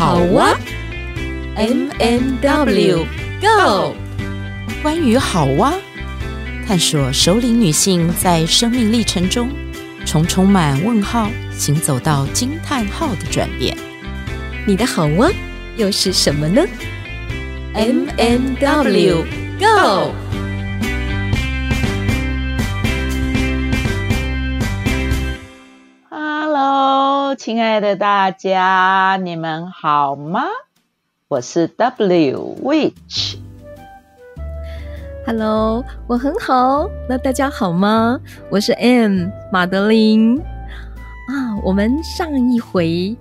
好哇，M M W Go，关于好哇，探索首领女性在生命历程中从充满问号行走到惊叹号的转变。你的好哇又是什么呢？M M W Go。亲爱的大家，你们好吗？我是 W Witch。Hello，我很好。那大家好吗？我是 M 马德琳。啊，我们上一回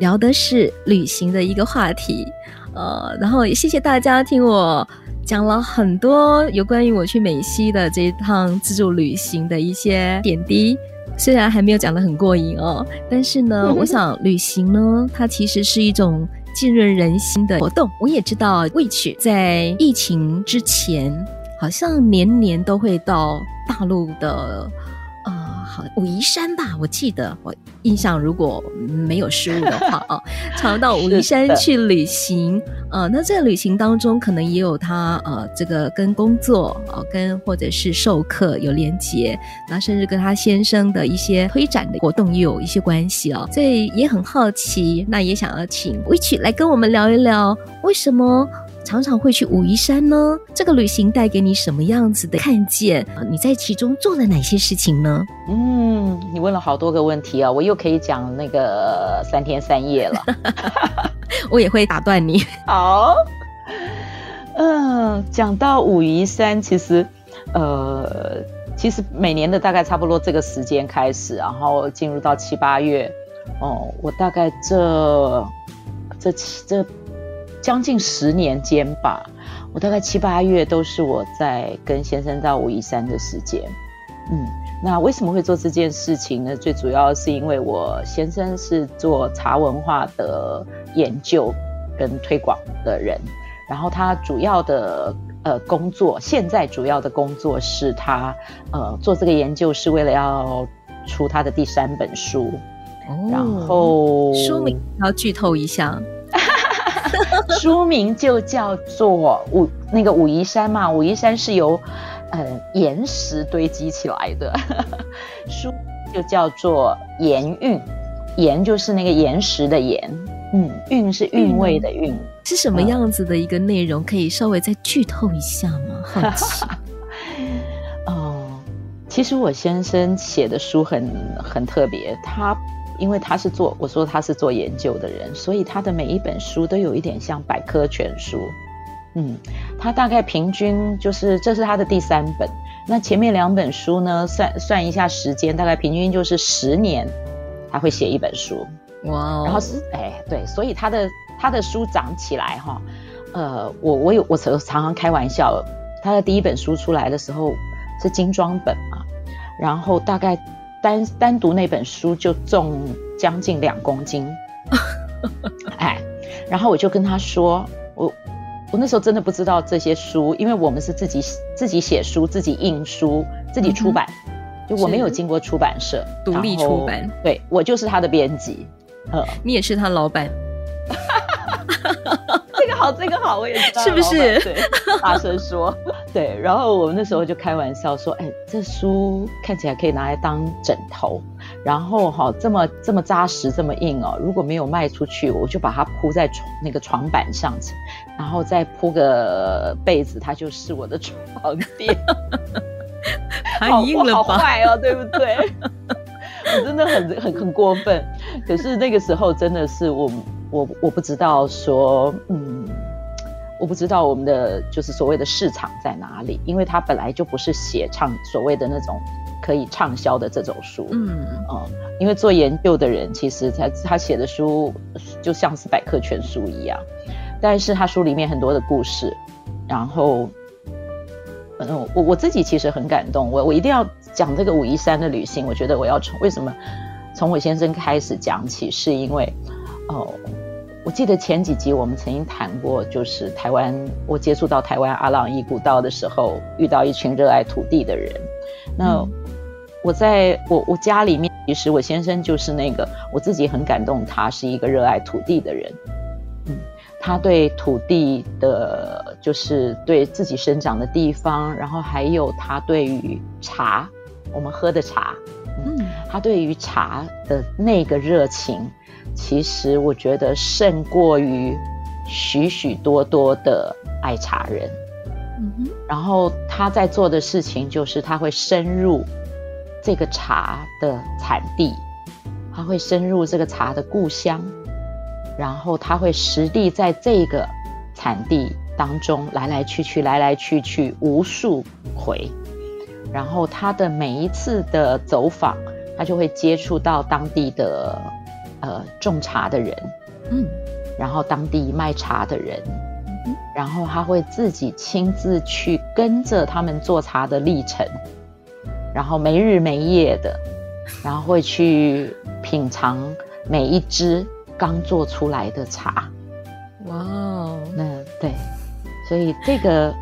聊的是旅行的一个话题，呃，然后也谢谢大家听我讲了很多有关于我去美西的这一趟自助旅行的一些点滴。虽然还没有讲得很过瘾哦，但是呢，我想旅行呢，它其实是一种浸润人心的活动。我也知道，Witch 在疫情之前，好像年年都会到大陆的。武夷山吧，我记得我印象如果没有失误的话啊，常到武夷山去旅行。呃，那这个旅行当中可能也有他呃这个跟工作呃跟或者是授课有连结，那甚至跟他先生的一些推展的活动也有一些关系哦。所以也很好奇，那也想要请 Witch 来跟我们聊一聊为什么。常常会去武夷山呢？这个旅行带给你什么样子的看见？你在其中做了哪些事情呢？嗯，你问了好多个问题啊，我又可以讲那个三天三夜了。我也会打断你。好，嗯，讲到武夷山，其实，呃，其实每年的大概差不多这个时间开始，然后进入到七八月，哦，我大概这这七这。将近十年间吧，我大概七八月都是我在跟先生到武夷山的时间。嗯，那为什么会做这件事情呢？最主要是因为我先生是做茶文化的研究跟推广的人，然后他主要的呃工作，现在主要的工作是他呃做这个研究是为了要出他的第三本书，哦、然后书名要剧透一下。书名就叫做武那个武夷山嘛，武夷山是由呃岩石堆积起来的，书就叫做岩韵，岩就是那个岩石的岩，嗯，韵是韵味的韵，是什么样子的一个内容？可以稍微再剧透一下吗？好奇。哦，其实我先生写的书很很特别，他。因为他是做，我说他是做研究的人，所以他的每一本书都有一点像百科全书。嗯，他大概平均就是，这是他的第三本。那前面两本书呢，算算一下时间，大概平均就是十年，他会写一本书。哇 Wow，然后是哎对，所以他的他的书长起来哈，呃，我我有我常常开玩笑，他的第一本书出来的时候是精装本嘛，然后大概。单单独那本书就重将近两公斤，哎，然后我就跟他说，我我那时候真的不知道这些书，因为我们是自己自己写书、自己印书、自己出版，嗯、就我没有经过出版社独立出版，对，我就是他的编辑，呃，你也是他老板。这个好，这个好，我也知道是不是？对，大声说，对。然后我们那时候就开玩笑说：“哎，这书看起来可以拿来当枕头，然后哈，这么这么扎实，这么硬哦。如果没有卖出去，我就把它铺在床那个床板上，然后再铺个被子，它就是我的床垫。太硬了吧？好坏哦，对不对？我真的很很很过分。可是那个时候真的是我。”我我不知道说，嗯，我不知道我们的就是所谓的市场在哪里，因为他本来就不是写畅所谓的那种可以畅销的这种书，嗯嗯，因为做研究的人其实他他写的书就像是百科全书一样，但是他书里面很多的故事，然后，嗯，我我自己其实很感动，我我一定要讲这个武夷山的旅行，我觉得我要从为什么从我先生开始讲起，是因为哦。我记得前几集我们曾经谈过，就是台湾，我接触到台湾阿朗伊古道的时候，遇到一群热爱土地的人。那我在我我家里面，其实我先生就是那个我自己很感动，他是一个热爱土地的人。嗯，他对土地的，就是对自己生长的地方，然后还有他对于茶，我们喝的茶，嗯，他对于茶的那个热情，其实我觉得胜过于许许多多的爱茶人。嗯哼，然后他在做的事情就是他会深入这个茶的产地，他会深入这个茶的故乡，然后他会实地在这个产地当中来来去去，来来去去无数回，然后他的每一次的走访，他就会接触到当地的呃种茶的人，嗯，然后当地卖茶的人。然后他会自己亲自去跟着他们做茶的历程，然后没日没夜的，然后会去品尝每一支刚做出来的茶。哇哦，那对，所以这个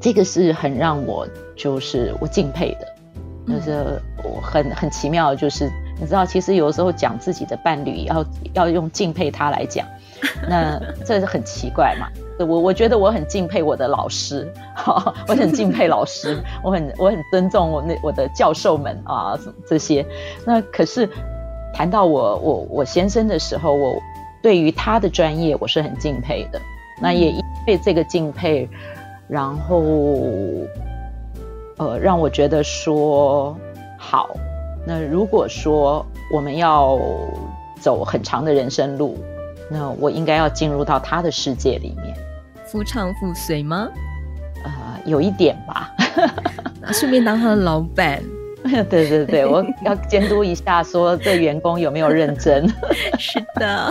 这个是很让我就是我敬佩的，就是我很很奇妙，就是你知道，其实有的时候讲自己的伴侣要要用敬佩他来讲，那这是很奇怪嘛。我我觉得我很敬佩我的老师，哈，我很敬佩老师，我很我很尊重我那我的教授们啊，这些。那可是谈到我我我先生的时候，我对于他的专业我是很敬佩的。那也因为这个敬佩，然后呃让我觉得说好。那如果说我们要走很长的人生路，那我应该要进入到他的世界里面。夫唱妇随吗？呃，有一点吧。那 顺便当他的老板。对 对对，我要监督一下，说对员工有没有认真。是的，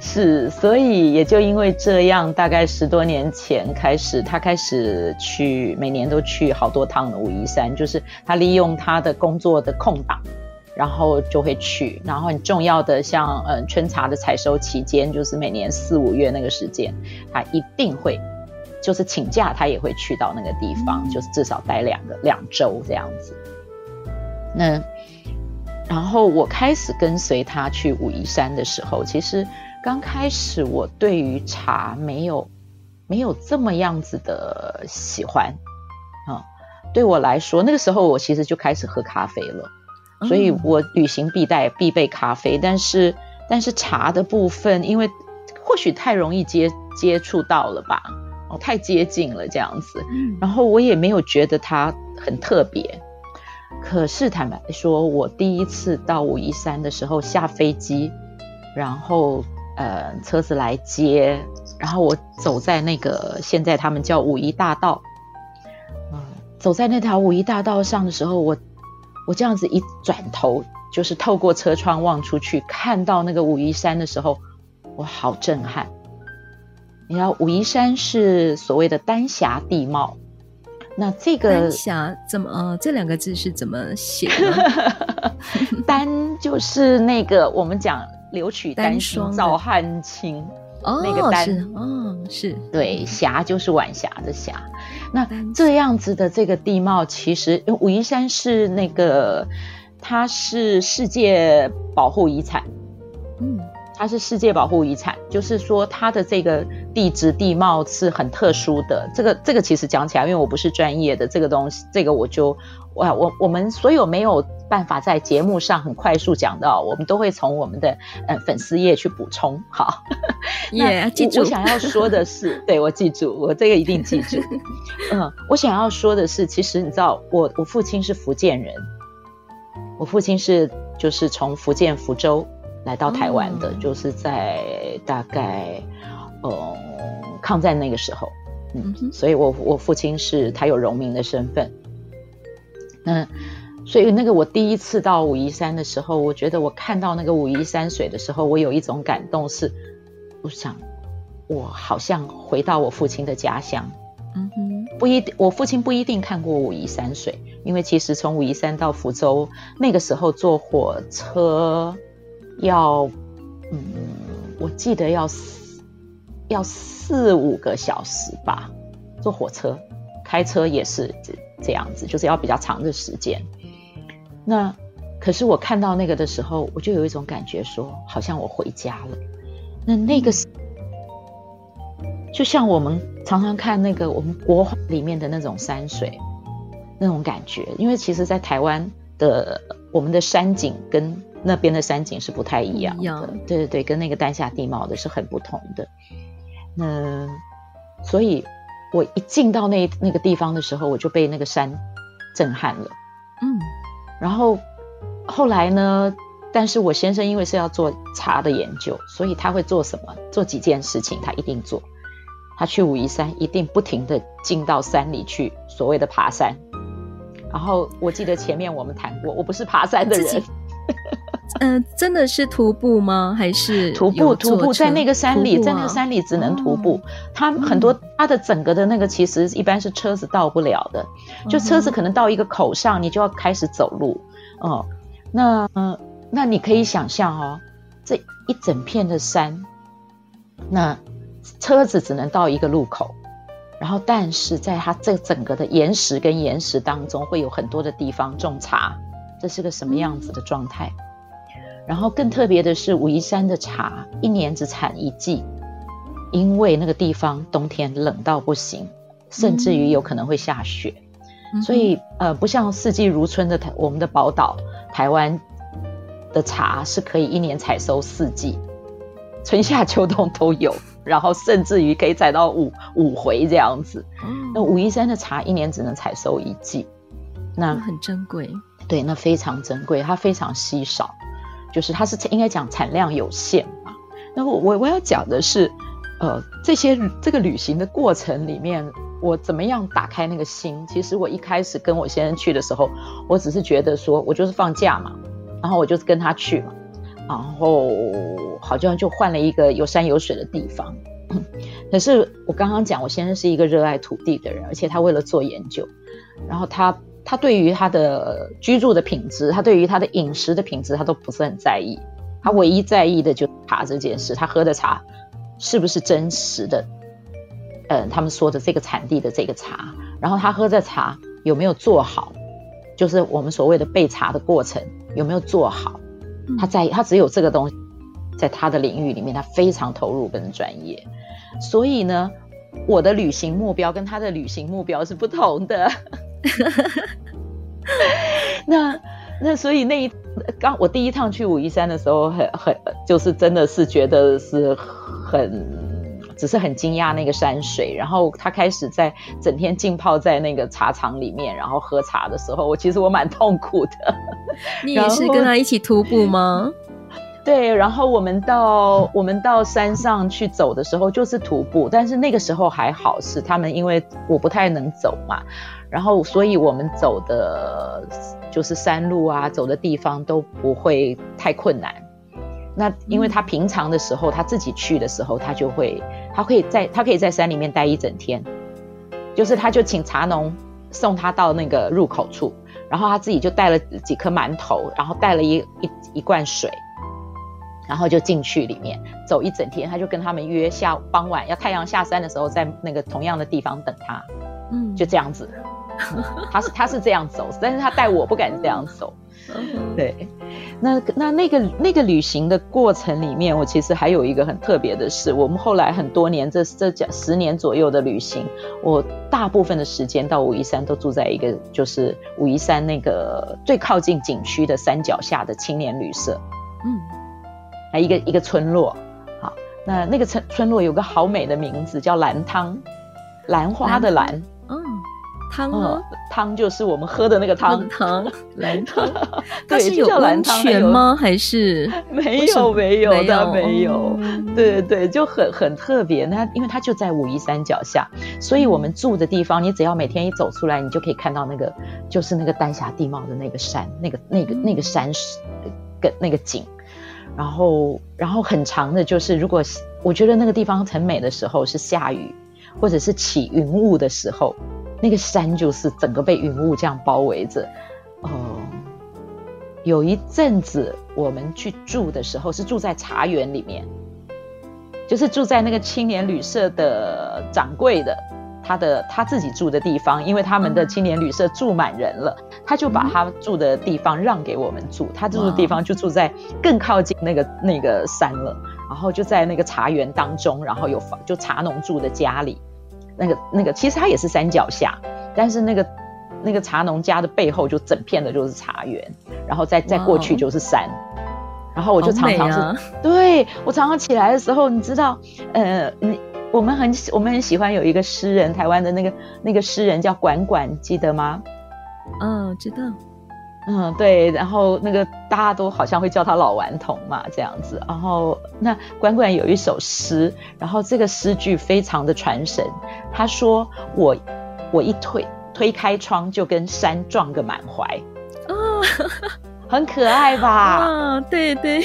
是，所以也就因为这样，大概十多年前开始，他开始去每年都去好多趟的武夷山，就是他利用他的工作的空档。然后就会去，然后很重要的像嗯春茶的采收期间，就是每年四五月那个时间，他一定会，就是请假他也会去到那个地方，就是至少待两个两周这样子。那然后我开始跟随他去武夷山的时候，其实刚开始我对于茶没有没有这么样子的喜欢啊，对我来说那个时候我其实就开始喝咖啡了。所以我旅行必带必备咖啡，但是但是茶的部分，因为或许太容易接接触到了吧，哦，太接近了这样子，然后我也没有觉得它很特别。可是坦白说，我第一次到武夷山的时候下飞机，然后呃车子来接，然后我走在那个现在他们叫武夷大道，嗯，走在那条武夷大道上的时候，我。我这样子一转头，就是透过车窗望出去，看到那个武夷山的时候，我好震撼。你知道武夷山是所谓的丹霞地貌，那这个丹霞怎么？呃，这两个字是怎么写的？丹就是那个我们讲留取丹心照汗青，哦，那个丹，是对，霞就是晚霞的霞。那这样子的这个地貌，其实武夷山是那个，它是世界保护遗产，嗯，它是世界保护遗产，就是说它的这个地质地貌是很特殊的。这个这个其实讲起来，因为我不是专业的这个东西，这个我就。哇，我我们所有没有办法在节目上很快速讲到，我们都会从我们的呃粉丝页去补充。好，也、yeah, 记住。我想要说的是，对，我记住，我这个一定记住。嗯，我想要说的是，其实你知道，我我父亲是福建人，我父亲是就是从福建福州来到台湾的，嗯、就是在大概呃抗战那个时候，嗯，嗯所以我我父亲是他有荣民的身份。嗯，所以那个我第一次到武夷山的时候，我觉得我看到那个武夷山水的时候，我有一种感动是，是我想我好像回到我父亲的家乡。嗯哼，不一定，我父亲不一定看过武夷山水，因为其实从武夷山到福州那个时候坐火车要，嗯，我记得要四要四五个小时吧，坐火车，开车也是。这这样子就是要比较长的时间。那可是我看到那个的时候，我就有一种感觉说，说好像我回家了。那那个是，就像我们常常看那个我们国画里面的那种山水，那种感觉。因为其实，在台湾的我们的山景跟那边的山景是不太一样的，样对对对，跟那个丹霞地貌的是很不同的。那所以，我一进到那那个地方的时候，我就被那个山震撼了。嗯，然后后来呢？但是我先生因为是要做茶的研究，所以他会做什么？做几件事情，他一定做。他去武夷山，一定不停的进到山里去，所谓的爬山。然后我记得前面我们谈过，我不是爬山的人。嗯、呃，真的是徒步吗？还是徒步？徒步在那个山里，啊、在那个山里只能徒步。他、哦、很多，它的整个的那个其实一般是车子到不了的，就车子可能到一个口上，你就要开始走路。哦、嗯，那嗯。那你可以想象哦，这一整片的山，那车子只能到一个路口，然后但是在它这整个的岩石跟岩石当中，会有很多的地方种茶，这是个什么样子的状态？然后更特别的是，武夷山的茶一年只产一季，因为那个地方冬天冷到不行，甚至于有可能会下雪，所以呃，不像四季如春的台，我们的宝岛台湾。的茶是可以一年采收四季，春夏秋冬都有，然后甚至于可以采到五五回这样子。嗯，那武夷山的茶一年只能采收一季，那很珍贵。对，那非常珍贵，它非常稀少，就是它是应该讲产量有限嘛。那我我我要讲的是，呃，这些这个旅行的过程里面，我怎么样打开那个心？其实我一开始跟我先生去的时候，我只是觉得说我就是放假嘛。然后我就跟他去嘛，然后好像就换了一个有山有水的地方。可是我刚刚讲，我先生是一个热爱土地的人，而且他为了做研究，然后他他对于他的居住的品质，他对于他的饮食的品质，他都不是很在意。他唯一在意的就是茶这件事，他喝的茶是不是真实的？嗯，他们说的这个产地的这个茶，然后他喝的茶有没有做好？就是我们所谓的备茶的过程有没有做好？他在他只有这个东西，在他的领域里面，他非常投入跟专业。所以呢，我的旅行目标跟他的旅行目标是不同的。那那所以那一刚我第一趟去武夷山的时候，很很就是真的是觉得是很。只是很惊讶那个山水，然后他开始在整天浸泡在那个茶厂里面，然后喝茶的时候，我其实我蛮痛苦的。你 也是跟他一起徒步吗？对，然后我们到我们到山上去走的时候就是徒步，但是那个时候还好，是他们因为我不太能走嘛，然后所以我们走的就是山路啊，走的地方都不会太困难。那因为他平常的时候，他自己去的时候，他就会，他可以在，他可以在山里面待一整天，就是他就请茶农送他到那个入口处，然后他自己就带了几颗馒头，然后带了一一一罐水，然后就进去里面走一整天，他就跟他们约下傍晚要太阳下山的时候，在那个同样的地方等他，嗯，就这样子，他是他是这样走，但是他带我不敢这样走。对，那那那个那个旅行的过程里面，我其实还有一个很特别的事。我们后来很多年，这这讲十年左右的旅行，我大部分的时间到武夷山都住在一个，就是武夷山那个最靠近景区的山脚下的青年旅社。嗯，还一个一个村落。好，那那个村村落有个好美的名字，叫兰汤，兰花的兰。嗯汤哦，汤就是我们喝的那个汤汤兰汤，它是有温泉吗？还是 没有没有的没有？对对对，就很很特别。那因为它就在武夷山脚下，所以我们住的地方，你只要每天一走出来，你就可以看到那个就是那个丹霞地貌的那个山，那个那个那个山是跟那个景。然后然后很长的，就是如果我觉得那个地方很美的时候是下雨或者是起云雾的时候。那个山就是整个被云雾这样包围着，哦、呃，有一阵子我们去住的时候是住在茶园里面，就是住在那个青年旅社的掌柜的他的他自己住的地方，因为他们的青年旅社住满人了，他就把他住的地方让给我们住，他住的地方就住在更靠近那个那个山了。然后就在那个茶园当中，然后有房就茶农住的家里，那个那个其实它也是山脚下，但是那个那个茶农家的背后就整片的就是茶园，然后再再过去就是山。然后我就常常是，啊、对我常常起来的时候，你知道，呃，我们很我们很喜欢有一个诗人，台湾的那个那个诗人叫管管，记得吗？嗯，知道。嗯，对。然后那个大家都好像会叫他老顽童嘛，这样子。然后那管管有一首诗，然后这个诗句非常的传神。他说：“我我一推推开窗，就跟山撞个满怀。”哦。很可爱吧？啊，对对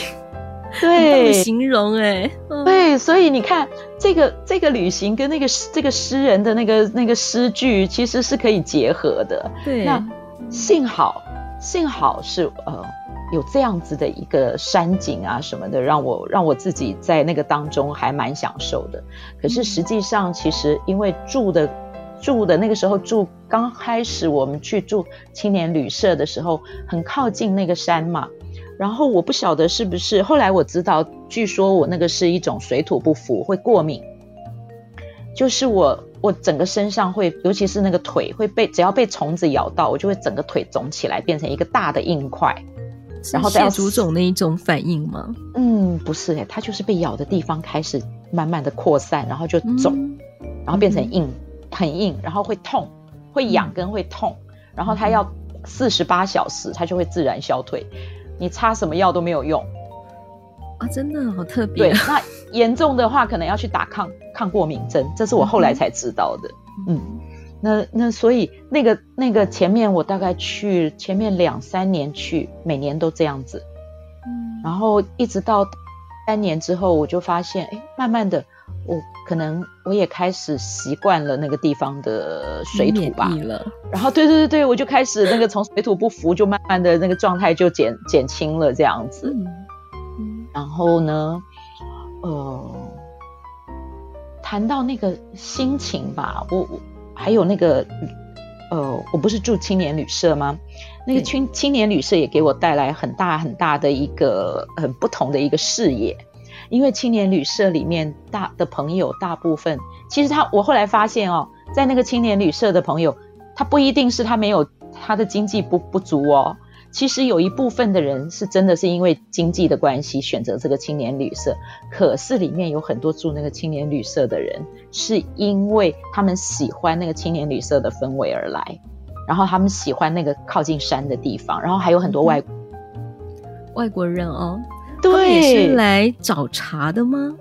对，形容哎，对，所以你看这个这个旅行跟那个这个诗人的那个那个诗句其实是可以结合的。对，那幸好幸好是呃有这样子的一个山景啊什么的，让我让我自己在那个当中还蛮享受的。可是实际上，其实因为住的。住的那个时候住刚开始我们去住青年旅社的时候，很靠近那个山嘛。然后我不晓得是不是，后来我知道，据说我那个是一种水土不服，会过敏。就是我我整个身上会，尤其是那个腿会被，只要被虫子咬到，我就会整个腿肿起来，变成一个大的硬块。然后再足肿那一种反应吗？嗯，不是诶，它就是被咬的地方开始慢慢的扩散，然后就肿，嗯、然后变成硬。嗯很硬，然后会痛，会痒跟会痛，嗯、然后它要四十八小时，它就会自然消退，你擦什么药都没有用啊！真的好特别。对，那严重的话可能要去打抗抗过敏针，这是我后来才知道的。嗯，嗯，那那所以那个那个前面我大概去前面两三年去，每年都这样子，嗯，然后一直到三年之后，我就发现，哎，慢慢的。我可能我也开始习惯了那个地方的水土吧，然后对对对对，我就开始那个从水土不服，就慢慢的那个状态就减减轻了这样子。嗯，然后呢，呃，谈到那个心情吧，我我还有那个呃，我不是住青年旅社吗？那个青青年旅社也给我带来很大很大的一个很不同的一个视野。因为青年旅社里面大的朋友，大部分其实他，我后来发现哦，在那个青年旅社的朋友，他不一定是他没有他的经济不不足哦。其实有一部分的人是真的是因为经济的关系选择这个青年旅社，可是里面有很多住那个青年旅社的人，是因为他们喜欢那个青年旅社的氛围而来，然后他们喜欢那个靠近山的地方，然后还有很多外外国人哦。对，也是来找茬的吗？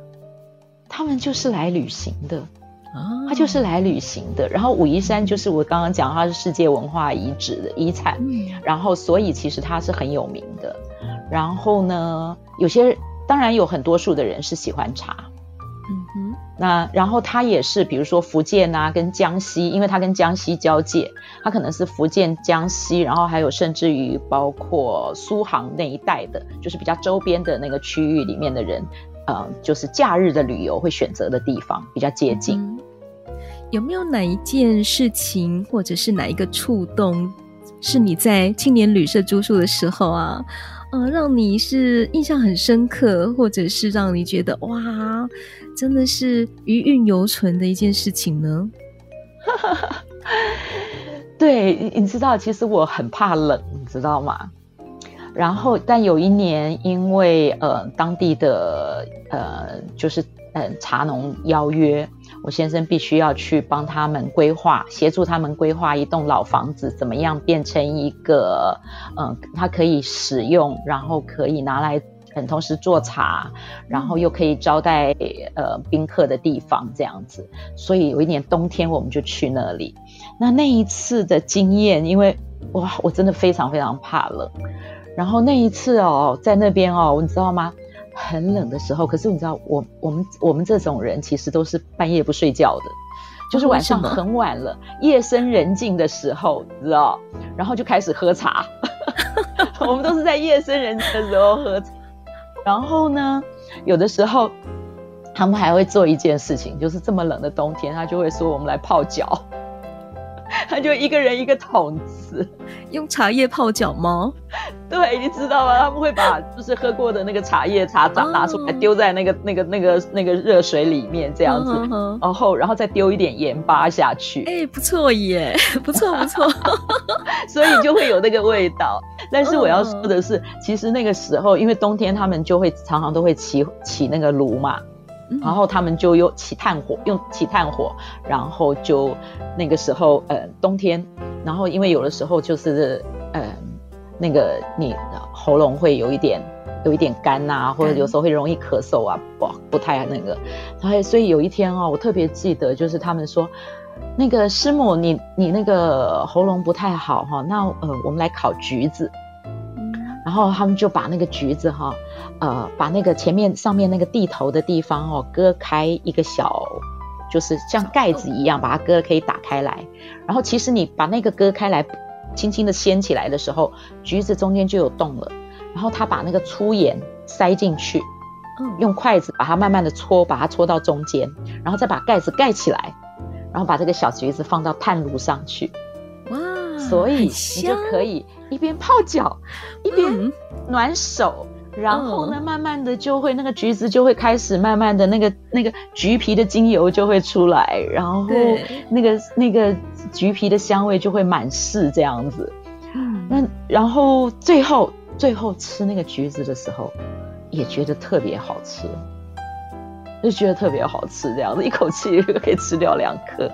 他们就是来旅行的啊，他就是来旅行的。然后武夷山就是我刚刚讲，它是世界文化遗址的遗产，嗯、然后所以其实它是很有名的。然后呢，有些当然有很多数的人是喜欢茶。那然后它也是，比如说福建啊，跟江西，因为它跟江西交界，它可能是福建、江西，然后还有甚至于包括苏杭那一带的，就是比较周边的那个区域里面的人，呃，就是假日的旅游会选择的地方，比较接近。有没有哪一件事情，或者是哪一个触动，是你在青年旅社住宿的时候啊？呃，让你是印象很深刻，或者是让你觉得哇，真的是余韵犹存的一件事情呢？对，你知道，其实我很怕冷，你知道吗？然后，但有一年，因为呃，当地的呃，就是呃，茶农邀约。我先生必须要去帮他们规划，协助他们规划一栋老房子，怎么样变成一个，嗯，他可以使用，然后可以拿来，嗯，同时做茶，然后又可以招待呃宾客的地方，这样子。所以有一年冬天，我们就去那里。那那一次的经验，因为哇，我真的非常非常怕冷。然后那一次哦，在那边哦，你知道吗？很冷的时候，可是你知道，我我们我们这种人其实都是半夜不睡觉的，就是晚上很晚了，夜深人静的时候，知道，然后就开始喝茶。我们都是在夜深人静的时候喝茶。然后呢，有的时候他们还会做一件事情，就是这么冷的冬天，他就会说我们来泡脚。他就一个人一个桶子，用茶叶泡脚吗？对，你知道吗？他们会把就是喝过的那个茶叶茶渣拿出来，丢在那个、oh. 那个那个那个热水里面，这样子，oh, oh, oh. 然后然后再丢一点盐巴下去。哎，不错耶，不 错不错，所以就会有那个味道。但是我要说的是，oh. 其实那个时候，因为冬天他们就会常常都会起起那个炉嘛。然后他们就用起炭火，用起炭火，然后就那个时候，呃，冬天，然后因为有的时候就是，呃，那个你喉咙会有一点，有一点干呐，或者有时候会容易咳嗽啊，不不太那个，然后所以有一天哦，我特别记得，就是他们说，那个师母，你你那个喉咙不太好哈，那呃，我们来烤橘子。然后他们就把那个橘子哈，呃，把那个前面上面那个蒂头的地方哦，割开一个小，就是像盖子一样，把它割可以打开来。然后其实你把那个割开来，轻轻的掀起来的时候，橘子中间就有洞了。然后他把那个粗盐塞进去，用筷子把它慢慢的搓，把它搓到中间，然后再把盖子盖起来，然后把这个小橘子放到炭炉上去。哇，所以你就可以。一边泡脚，一边暖手，嗯、然后呢，慢慢的就会那个橘子就会开始慢慢的那个那个橘皮的精油就会出来，然后那个那个橘皮的香味就会满室这样子。嗯，那然后最后最后吃那个橘子的时候，也觉得特别好吃，就觉得特别好吃，这样子一口气 可以吃掉两颗。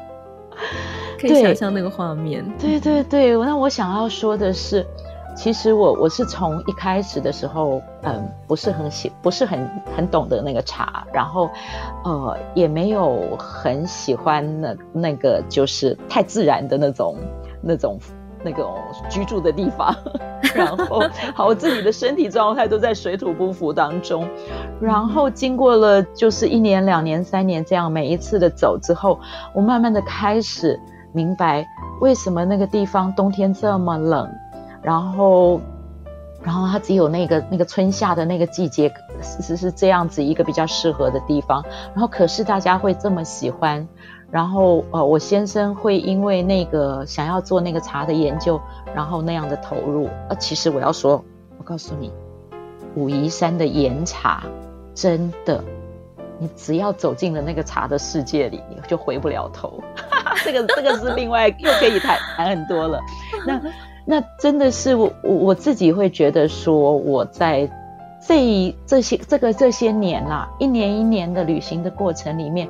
可以想象那个画面。对对对，那我想要说的是，其实我我是从一开始的时候，嗯，不是很喜，不是很很懂得那个茶，然后，呃，也没有很喜欢那那个就是太自然的那种那种那种居住的地方，然后，好，我自己的身体状态都在水土不服当中，然后经过了就是一年、两年、三年这样每一次的走之后，我慢慢的开始。明白为什么那个地方冬天这么冷，然后，然后它只有那个那个春夏的那个季节是是是这样子一个比较适合的地方，然后可是大家会这么喜欢，然后呃我先生会因为那个想要做那个茶的研究，然后那样的投入，呃其实我要说，我告诉你，武夷山的岩茶真的。你只要走进了那个茶的世界里，你就回不了头。这个这个是另外又可以谈谈很多了。那那真的是我我自己会觉得说，我在这这些这个这些年啦，一年一年的旅行的过程里面，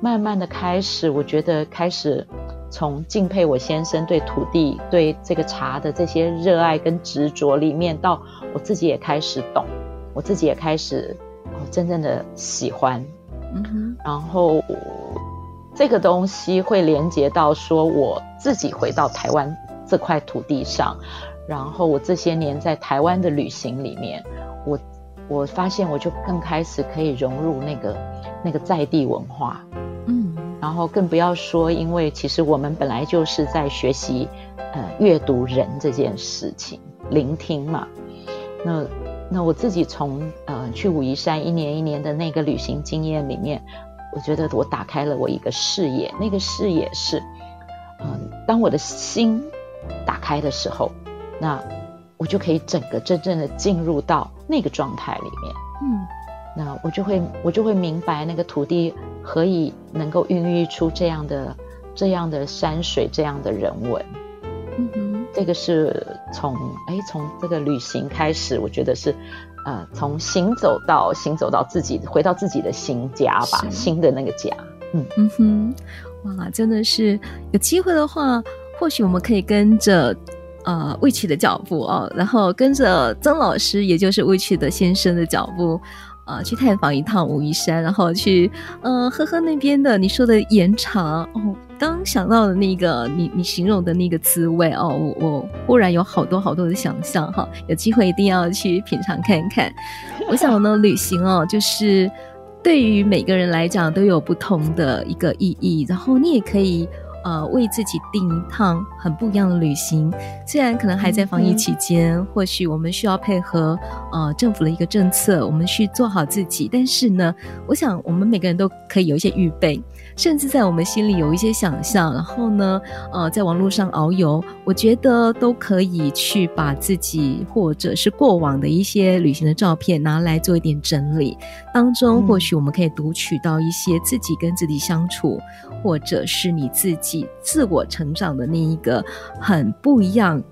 慢慢的开始，我觉得开始从敬佩我先生对土地对这个茶的这些热爱跟执着里面，到我自己也开始懂，我自己也开始。真正的喜欢，嗯哼，然后这个东西会连接到说我自己回到台湾这块土地上，然后我这些年在台湾的旅行里面，我我发现我就更开始可以融入那个那个在地文化，嗯，然后更不要说，因为其实我们本来就是在学习呃阅读人这件事情，聆听嘛，那。那我自己从呃去武夷山一年一年的那个旅行经验里面，我觉得我打开了我一个视野，那个视野是，嗯、呃，当我的心打开的时候，那我就可以整个真正的进入到那个状态里面，嗯，那我就会我就会明白那个土地何以能够孕育出这样的这样的山水这样的人文，嗯哼。这个是从哎从这个旅行开始，我觉得是，呃，从行走到行走到自己回到自己的新家吧，新的那个家。嗯嗯哼，哇，真的是有机会的话，或许我们可以跟着呃魏曲的脚步哦，然后跟着曾老师，也就是魏曲的先生的脚步。啊，去探访一趟武夷山，然后去，呃，喝喝那边的你说的岩茶哦。刚想到的那个你你形容的那个滋味哦，我我忽然有好多好多的想象哈。有机会一定要去品尝看看。我想呢，旅行哦，就是对于每个人来讲都有不同的一个意义，然后你也可以呃为自己订一趟很不一样的旅行。虽然可能还在防疫期间，嗯、或许我们需要配合呃政府的一个政策，我们去做好自己。但是呢，我想我们每个人都可以有一些预备。甚至在我们心里有一些想象，然后呢，呃，在网络上遨游，我觉得都可以去把自己或者是过往的一些旅行的照片拿来做一点整理，当中或许我们可以读取到一些自己跟自己相处，或者是你自己自我成长的那一个很不一样。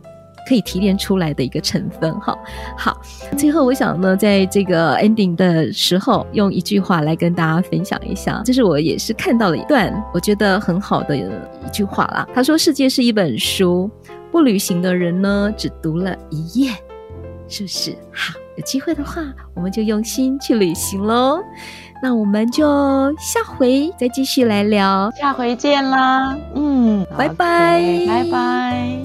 可以提炼出来的一个成分，哈，好。最后，我想呢，在这个 ending 的时候，用一句话来跟大家分享一下，这是我也是看到了一段我觉得很好的一句话啦。他说：“世界是一本书，不旅行的人呢，只读了一页，是不是？好，有机会的话，我们就用心去旅行喽。那我们就下回再继续来聊，下回见啦。嗯，拜拜，拜拜。”